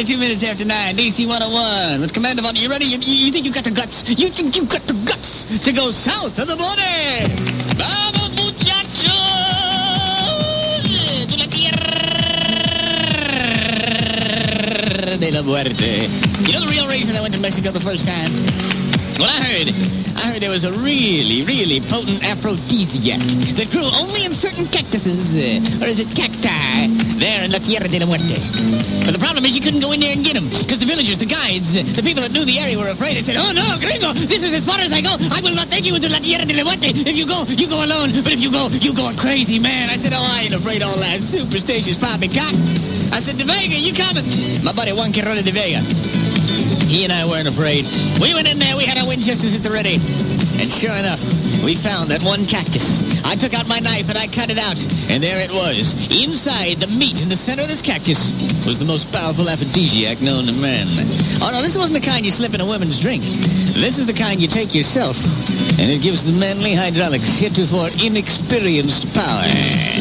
22 minutes after 9, DC 101. With Commander Von, you ready? You, you think you've got the guts? You think you've got the guts to go south of the border? Vamos, muchachos! De la tierra de la muerte. You know the real reason I went to Mexico the first time? Well, I heard, I heard there was a really, really potent aphrodisiac that grew only in certain cactuses, or is it cacti, there in La Tierra de la Muerte. But the problem is you couldn't go in there and get them, because the villagers, the guides, the people that knew the area were afraid. They said, oh no, gringo, this is as far as I go. I will not take you into La Tierra de la Muerte. If you go, you go alone. But if you go, you go a crazy man. I said, oh, I ain't afraid of all that superstitious poppycock. I said, De Vega, you coming? My buddy Juan Quirona De Vega. He and I weren't afraid. We went in there, we had our Winchesters at the ready. And sure enough, we found that one cactus. I took out my knife and I cut it out. And there it was. Inside the meat in the center of this cactus was the most powerful aphrodisiac known to man. Oh no, this wasn't the kind you slip in a woman's drink. This is the kind you take yourself. And it gives the manly hydraulics heretofore inexperienced power.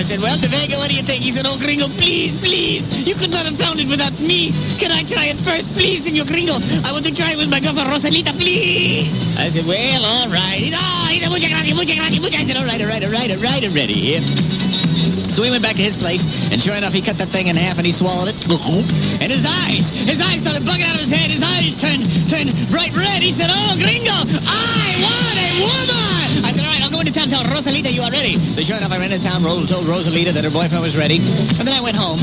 I said, well, De Vega, what do you think? He said, oh, gringo, please, please. You could not have found it without me. Can I try it first, please, senor gringo? I want to try it with my girlfriend, Rosalita, please. I said, well, all right. Said, oh, he said, muchas gracias, muchas gracias, muchas. I said, all right, all right, all right, all right, already. Here. So we went back to his place, and sure enough, he cut that thing in half and he swallowed it. And his eyes, his eyes started bugging out of his head. His eyes turned, turned bright red. He said, oh, gringo, I want a woman. Into town, tell Rosalita you are ready. So sure enough, I ran into town, told Rosalita that her boyfriend was ready. And then I went home.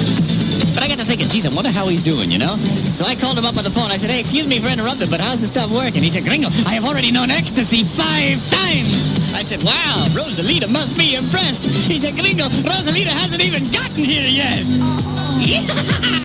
But I got to thinking, geez, I wonder how he's doing, you know? So I called him up on the phone. I said, hey, excuse me for interrupting, but how's the stuff working? He said, gringo, I have already known ecstasy five times. I said, wow, Rosalita must be impressed. He said, gringo, Rosalita hasn't even gotten here yet.